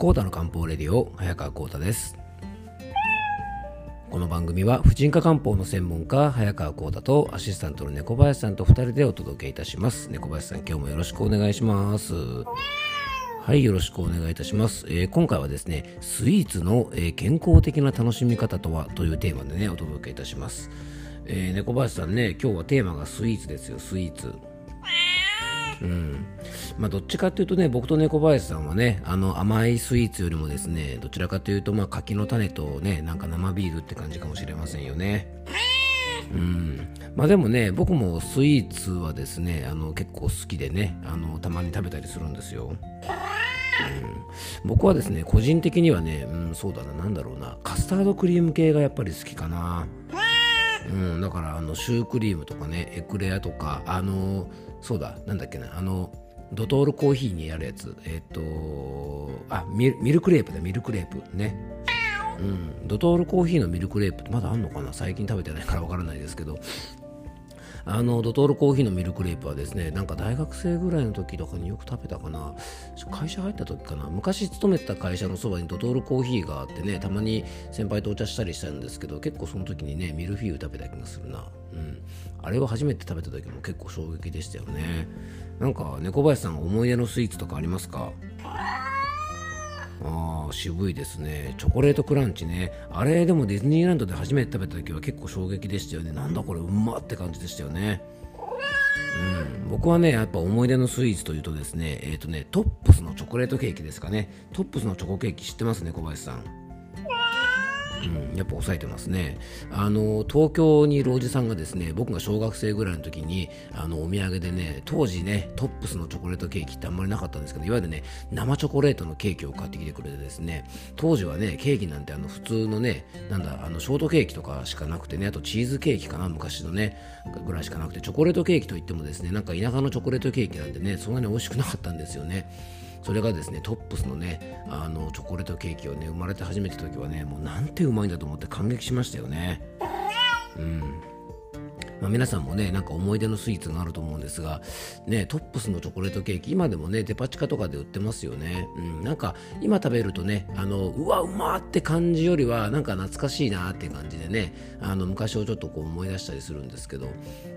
コータの漢方レディオ早川コータです。この番組は婦人科漢方の専門家早川コータとアシスタントの猫林さんと2人でお届けいたします。猫林さん今日もよろしくお願いします。はいよろしくお願いいたします、えー、今回はですねスイーツの、えー、健康的な楽しみ方とはというテーマでねお届けいたします、えー、猫林さんね今日はテーマがスイーツですよスイーツ。うんまあ、どっちかというとね僕と猫林さんはねあの甘いスイーツよりもですねどちらかというと、まあ、柿の種とねなんか生ビールって感じかもしれませんよね。うんまあ、でもね僕もスイーツはですねあの結構好きでねあのたまに食べたりするんですよ。うん、僕はですね個人的にはね、うん、そうだな何だろうなカスタードクリーム系がやっぱり好きかな。うん、だからあのシュークリームとかねエクレアとかあのそうだなんだっけなあのドトールコーヒーにやるやつえっ、ー、とあミルクレープだミルクレープね。うん、ドトールコーヒーのミルクレープってまだあんのかな？最近食べてないからわからないですけど。あのドトールコーヒーのミルクレープはですねなんか大学生ぐらいの時とかによく食べたかな。会社入った時かな。昔勤めてた会社のそばにドトールコーヒーがあってねたまに先輩とお茶したりしたんですけど結構その時にねミルフィーユ食べた気がするな。うん。あれを初めて食べた時も結構衝撃でしたよね。なんか猫林さん思い出のスイーツとかありますか？渋いですね。チョコレートクランチね。あれでもディズニーランドで初めて食べた時は結構衝撃でしたよね。なんだこれうまって感じでしたよね。うん、僕はねやっぱ思い出のスイーツというとですねえっ、ー、とねトップスのチョコレートケーキですかね。トップスのチョコケーキ知ってますね小林さん。うん、やっぱ抑えてますね。あの東京にいるおじさんがですね僕が小学生ぐらいの時にあのお土産でね当時ねトップスのチョコレートケーキってあんまりなかったんですけどいわゆるね生チョコレートのケーキを買ってきてくれてですね当時はねケーキなんてあの普通のねなんだあのショートケーキとかしかなくてねあとチーズケーキかな昔のねぐらいしかなくてチョコレートケーキといってもですねなんか田舎のチョコレートケーキなんでねそんなに美味しくなかったんですよね。それがですねトップスのねあのチョコレートケーキをね生まれて初めて時はねもうなんてうまいんだと思って感激しましたよね。うん。まあ、皆さんもねなんか思い出のスイーツがあると思うんですが、ね、トップスのチョコレートケーキ今でもねデパ地下とかで売ってますよね、うん、なんか今食べるとねあのうわうまって感じよりはなんか懐かしいなって感じでねあの昔をちょっとこう思い出したりするんですけど、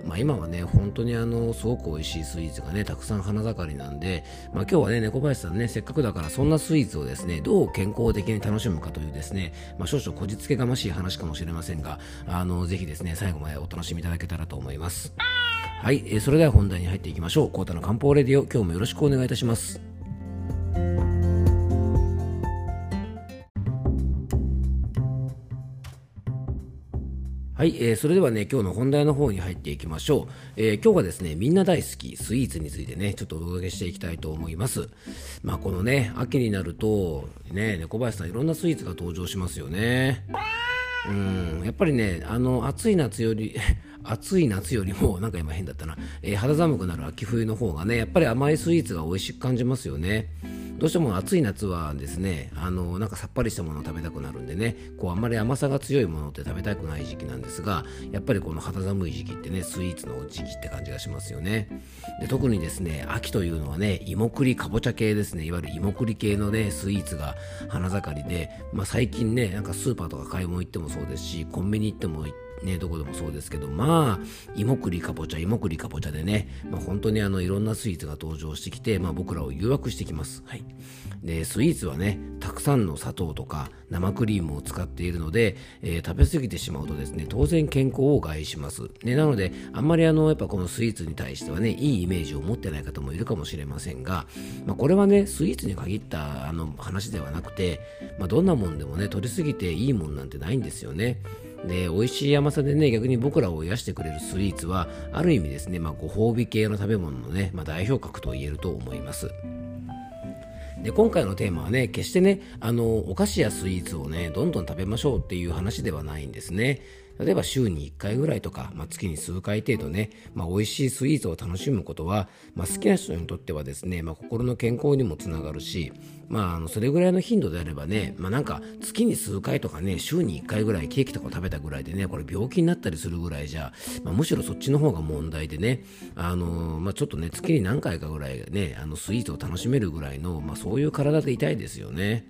まあ、今はね本当にあのすごく美味しいスイーツがねたくさん花盛りなんで、まあ、今日はね猫林さんねせっかくだからそんなスイーツをですねどう健康的に楽しむかというですね、まあ、少々こじつけがましい話かもしれませんがあのぜひですね最後までお楽しみいただけたらと思います。はい、えー、それでは本題に入っていきましょう。コータの漢方レディオ、今日もよろしくお願いいたします。はい、えー、それではね、今日の本題の方に入っていきましょう。えー、今日はですね、みんな大好きスイーツについてね、ちょっとお届けしていきたいと思います。まあ、このね、秋になると、ね、猫林さんいろんなスイーツが登場しますよね。うん、やっぱりね、あの、暑い夏より暑い夏よりも、なんか今変だったな、えー、肌寒くなる秋冬の方がね、やっぱり甘いスイーツが美味しく感じますよね。どうしても暑い夏はですね、あの、なんかさっぱりしたものを食べたくなるんでね、こうあんまり甘さが強いものって食べたくない時期なんですが、やっぱりこの肌寒い時期ってね、スイーツの時期って感じがしますよね。で特にですね、秋というのはね、芋栗かぼちゃ系ですね、いわゆる芋栗系のね、スイーツが花盛りで、まあ最近ね、なんかスーパーとか買い物行ってもそうですし、コンビニ行っても行ってね、どこでもそうですけど、まあ、芋栗かぼちゃ、芋栗かぼちゃでね、まあ、本当にあの、いろんなスイーツが登場してきて、まあ、僕らを誘惑してきます。はい。で、スイーツはね、たくさんの砂糖とか生クリームを使っているので、えー、食べ過ぎてしまうとですね、当然健康を害します。ね、なので、あんまりあの、やっぱこのスイーツに対してはね、いいイメージを持ってない方もいるかもしれませんが、まあ、これはね、スイーツに限ったあの話ではなくて、まあ、どんなもんでもね、取りすぎていいもんなんてないんですよね。で、美味しい甘さでね、逆に僕らを癒してくれるスイーツは、ある意味ですね、まあ、ご褒美系の食べ物のね、まあ、代表格と言えると思います。で今回のテーマはね決してねあのお菓子やスイーツをねどんどん食べましょうっていう話ではないんですね例えば週に1回ぐらいとか、まあ、月に数回程度ね、まあ、美味しいスイーツを楽しむことは、まあ、好きな人にとってはですね、まあ、心の健康にもつながるし、まあ、あのそれぐらいの頻度であればね、まあ、なんか月に数回とかね週に1回ぐらいケーキとか食べたぐらいでねこれ病気になったりするぐらいじゃ、まあ、むしろそっちの方が問題でね、あのまあ、ちょっとね月に何回かぐらいねあのスイーツを楽しめるぐらいの、まあ、そういう体でいたいですよね。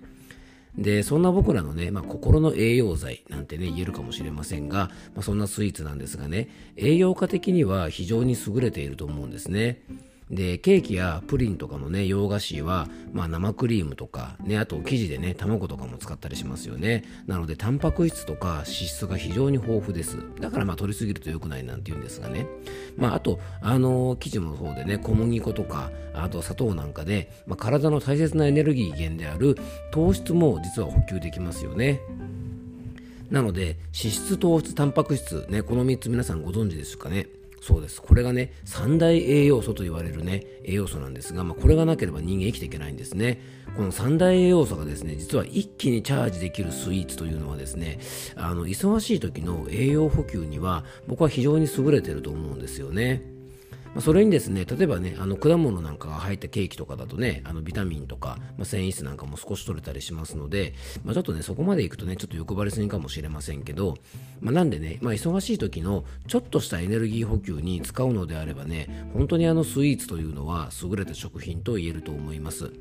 で、そんな僕らのね、まあ、心の栄養剤なんてね、言えるかもしれませんが、まあ、そんなスイーツなんですがね、栄養価的には非常に優れていると思うんですね。でケーキやプリンとかのね洋菓子は、まあ、生クリームとか、ね、あと生地でね卵とかも使ったりしますよね。なのでタンパク質とか脂質が非常に豊富です。だからまあ取りすぎると良くないなんて言うんですがね、まあ、あとあの生地もそうでね小麦粉とかあと砂糖なんかで、まあ、体の大切なエネルギー源である糖質も実は補給できますよね。なので脂質糖質タンパク質ねこの3つ皆さんご存知ですかね。そうです。これがね、三大栄養素と言われるね、栄養素なんですが、まあ、これがなければ人間生きていけないんですね。この三大栄養素がですね、実は一気にチャージできるスイーツというのはですね、あの、忙しい時の栄養補給には、僕は非常に優れてると思うんですよね。まあ、それにですね、例えばね、あの果物なんかが入ったケーキとかだとね、あのビタミンとか、まあ、繊維質なんかも少し取れたりしますので、まあ、ちょっとね、そこまでいくとね、ちょっと欲張りすぎかもしれませんけど、まあ、なんでね、まあ、忙しい時のちょっとしたエネルギー補給に使うのであればね、本当にあのスイーツというのは優れた食品と言えると思います。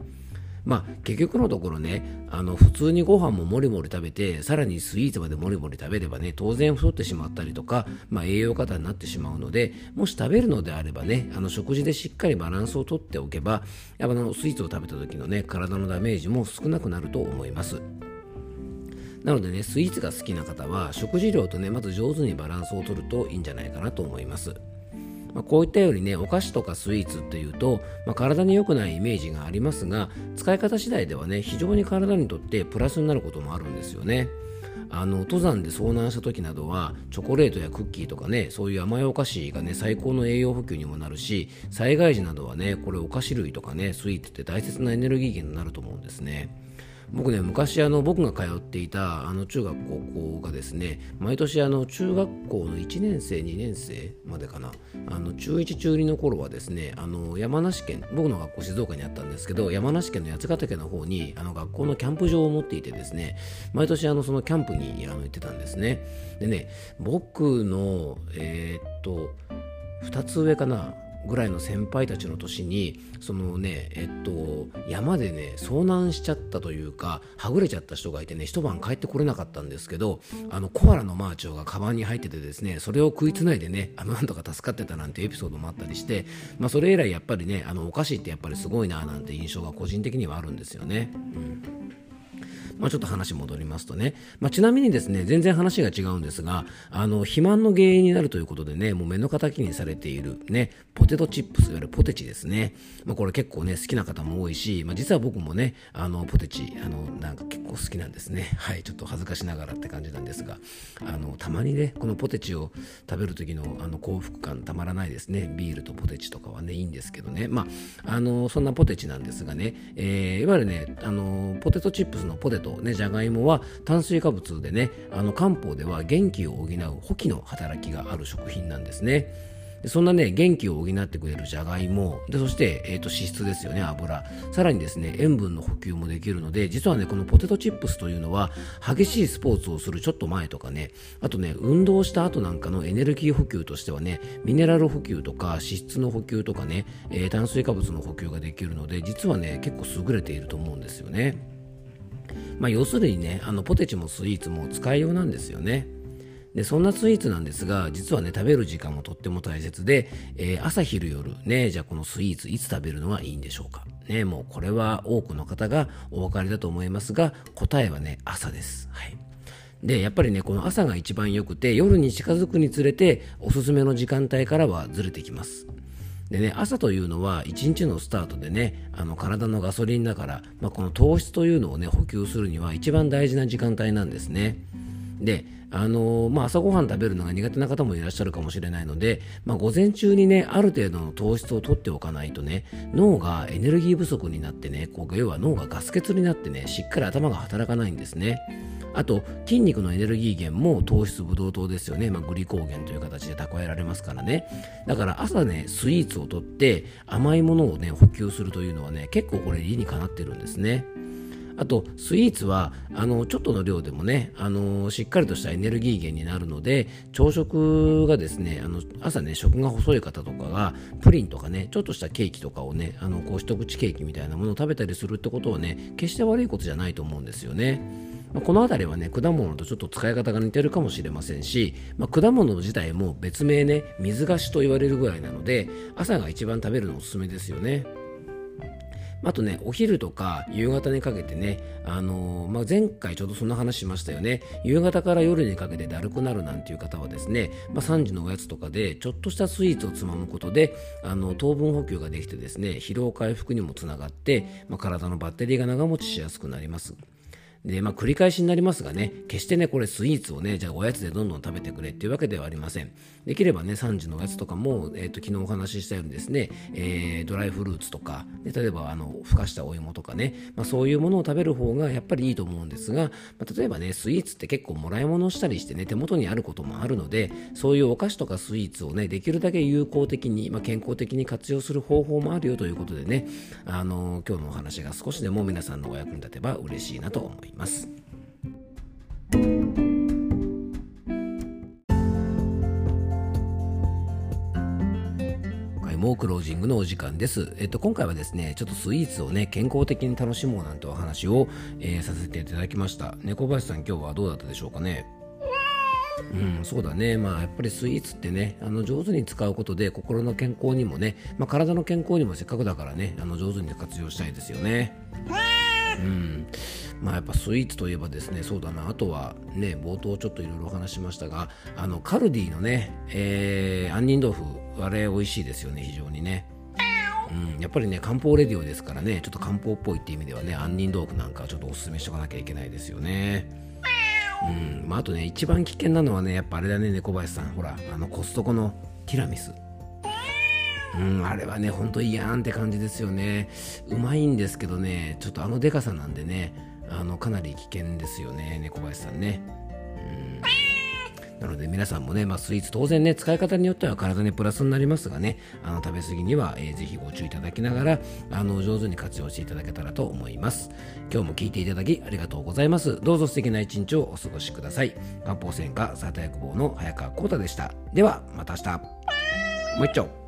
まあ結局のところねあの普通にご飯ももりもり食べてさらにスイーツまでもりもり食べればね当然太ってしまったりとか、まあ、栄養過多になってしまうのでもし食べるのであればねあの食事でしっかりバランスをとっておけばやっぱのスイーツを食べた時のね体のダメージも少なくなると思います。なのでねスイーツが好きな方は食事量とねまず上手にバランスをとるといいんじゃないかなと思います。まあ、こういったようにねお菓子とかスイーツっていうと、まあ、体に良くないイメージがありますが使い方次第ではね非常に体にとってプラスになることもあるんですよね。あの登山で遭難した時などはチョコレートやクッキーとかねそういう甘いお菓子がね最高の栄養補給にもなるし災害時などはねこれお菓子類とかねスイーツって大切なエネルギー源になると思うんですね。僕ね昔あの僕が通っていたあの中学高校がですね毎年あの中学校の1年生2年生までかなあの中1中2の頃はですねあの山梨県僕の学校静岡にあったんですけど山梨県の八ヶ岳の方にあの学校のキャンプ場を持っていてですね毎年あのそのキャンプにあの行ってたんですね。でね僕のえー、っと2つ上かなぐらいの先輩たちの年にそのねえっと山でね遭難しちゃったというかはぐれちゃった人がいてね一晩帰ってこれなかったんですけどあのコアラのマーチョがカバンに入っててですねそれを食いつないでねあのなんとか助かってたなんてエピソードもあったりして、まあ、それ以来やっぱりねあのお菓子ってやっぱりすごいななんて印象が個人的にはあるんですよね。うんまあ、ちょっと話戻りますとね、まあ、ちなみにですね、全然話が違うんですが、あの、肥満の原因になるということでね、もう目の敵にされているね、ポテトチップス、いわゆるポテチですね。まあ、これ結構ね、好きな方も多いし、まあ、実は僕もね、あの、ポテチ、あの、なんか結構好きなんですね。はい、ちょっと恥ずかしながらって感じなんですが、あの、たまにね、このポテチを食べる時のあの幸福感たまらないですね。ビールとポテチとかはね、いいんですけどね。まあ、あの、そんなポテチなんですがね、えー、いわゆるね、あの、ポテトチップスのポテト、ね、じゃがいもは炭水化物でね、あの漢方では元気を補う補気の働きがある食品なんですね。そんなね、元気を補ってくれるじゃがいも、で、そして、えっ、ー、と、脂質ですよね、油。さらにですね、塩分の補給もできるので、実はね、このポテトチップスというのは、激しいスポーツをするちょっと前とかね、あとね、運動した後なんかのエネルギー補給としてはね、ミネラル補給とか、脂質の補給とかね、えー、炭水化物の補給ができるので、実はね、結構優れていると思うんですよね。まあ、要するにねあのポテチもスイーツも使いようなんですよね。でそんなスイーツなんですが実はね食べる時間もとっても大切で、えー、朝昼夜ねじゃあこのスイーツいつ食べるのがいいんでしょうか。ねもうこれは多くの方がお分かりだと思いますが答えはね朝です。はい。でやっぱりねこの朝が一番良くて夜に近づくにつれておすすめの時間帯からはずれてきます。でね、朝というのは一日のスタートでね、あの体のガソリンだから、まあ、この糖質というのをね、補給するには一番大事な時間帯なんですね。で、あのー、まあ、朝ごはん食べるのが苦手な方もいらっしゃるかもしれないので、まあ、午前中にね、ある程度の糖質を取っておかないとね、脳がエネルギー不足になってね、こう要は脳がガス欠になってね、しっかり頭が働かないんですね。あと筋肉のエネルギー源も糖質ブドウ糖ですよね、まあ、グリコーゲンという形で蓄えられますからね。だから朝ねスイーツをとって甘いものをね補給するというのはね結構これ理にかなってるんですね。あとスイーツはあのちょっとの量でもねあのしっかりとしたエネルギー源になるので朝食がですねあの朝ね食が細い方とかがプリンとかねちょっとしたケーキとかをねあのこう一口ケーキみたいなものを食べたりするってことはね決して悪いことじゃないと思うんですよね。まこの辺りはね果物とちょっと使い方が似てるかもしれませんし、まあ、果物自体も別名ね水菓子と言われるぐらいなので朝が一番食べるのおすすめですよね。あとね、お昼とか夕方にかけてね、あのー、まあ、前回ちょうどそんな話しましたよね。夕方から夜にかけてだるくなるなんていう方はですね、まあ、3時のおやつとかでちょっとしたスイーツをつまむことで、あの糖分補給ができてですね、疲労回復にもつながって、まあ、体のバッテリーが長持ちしやすくなります。で、まあ、繰り返しになりますがね、決してね、これスイーツをね、じゃあおやつでどんどん食べてくれっていうわけではありません。できればね、3時のおやつとかも、えっ、ー、と、昨日お話ししたようにですね、えー、ドライフルーツとか、で例えば、あの、ふかしたお芋とかね、まあ、そういうものを食べる方がやっぱりいいと思うんですが、まあ、例えばね、スイーツって結構もらい物したりしてね、手元にあることもあるので、そういうお菓子とかスイーツをね、できるだけ有効的に、まあ、健康的に活用する方法もあるよということでね、あの、今日のお話が少しでも皆さんのお役に立てば嬉しいなと思います。いますもうクロージングのお時間です。えっと、今回はですね、ちょっとスイーツをね、健康的に楽しもうなんてお話を、えー、させていただきました。猫林さん、今日はどうだったでしょうかね？うん、そうだね、まあ、やっぱりスイーツってねあの上手に使うことで心の健康にもね、まあ、体の健康にもせっかくだからねあの上手に活用したいですよね。うんまあ、やっぱスイーツといえばですねそうだなあとはね冒頭ちょっといろいろお話しましたがあのカルディのね、えー、杏仁豆腐あれ美味しいですよね非常にね。うん、やっぱりね漢方レディオですからねちょっと漢方っぽいっていう意味ではね杏仁豆腐なんかちょっとおすすめしとかなきゃいけないですよね。うんまあ、あとね一番危険なのはねやっぱあれだね猫林さんほらあのコストコのティラミスうん、あれはね、ほんといいやんって感じですよね。うまいんですけどね、ちょっとあのでかさなんでね、あのかなり危険ですよね、猫林さんね。なので皆さんもね、まあ、スイーツ当然ね、使い方によっては体にプラスになりますがね、あの食べ過ぎには、えー、ぜひご注意いただきながら、あの上手に活用していただけたらと思います。今日も聞いていただきありがとうございます。どうぞ素敵な一日をお過ごしください。漢方専科サータ薬房の早川幸太でした。では、また明日。もう一丁。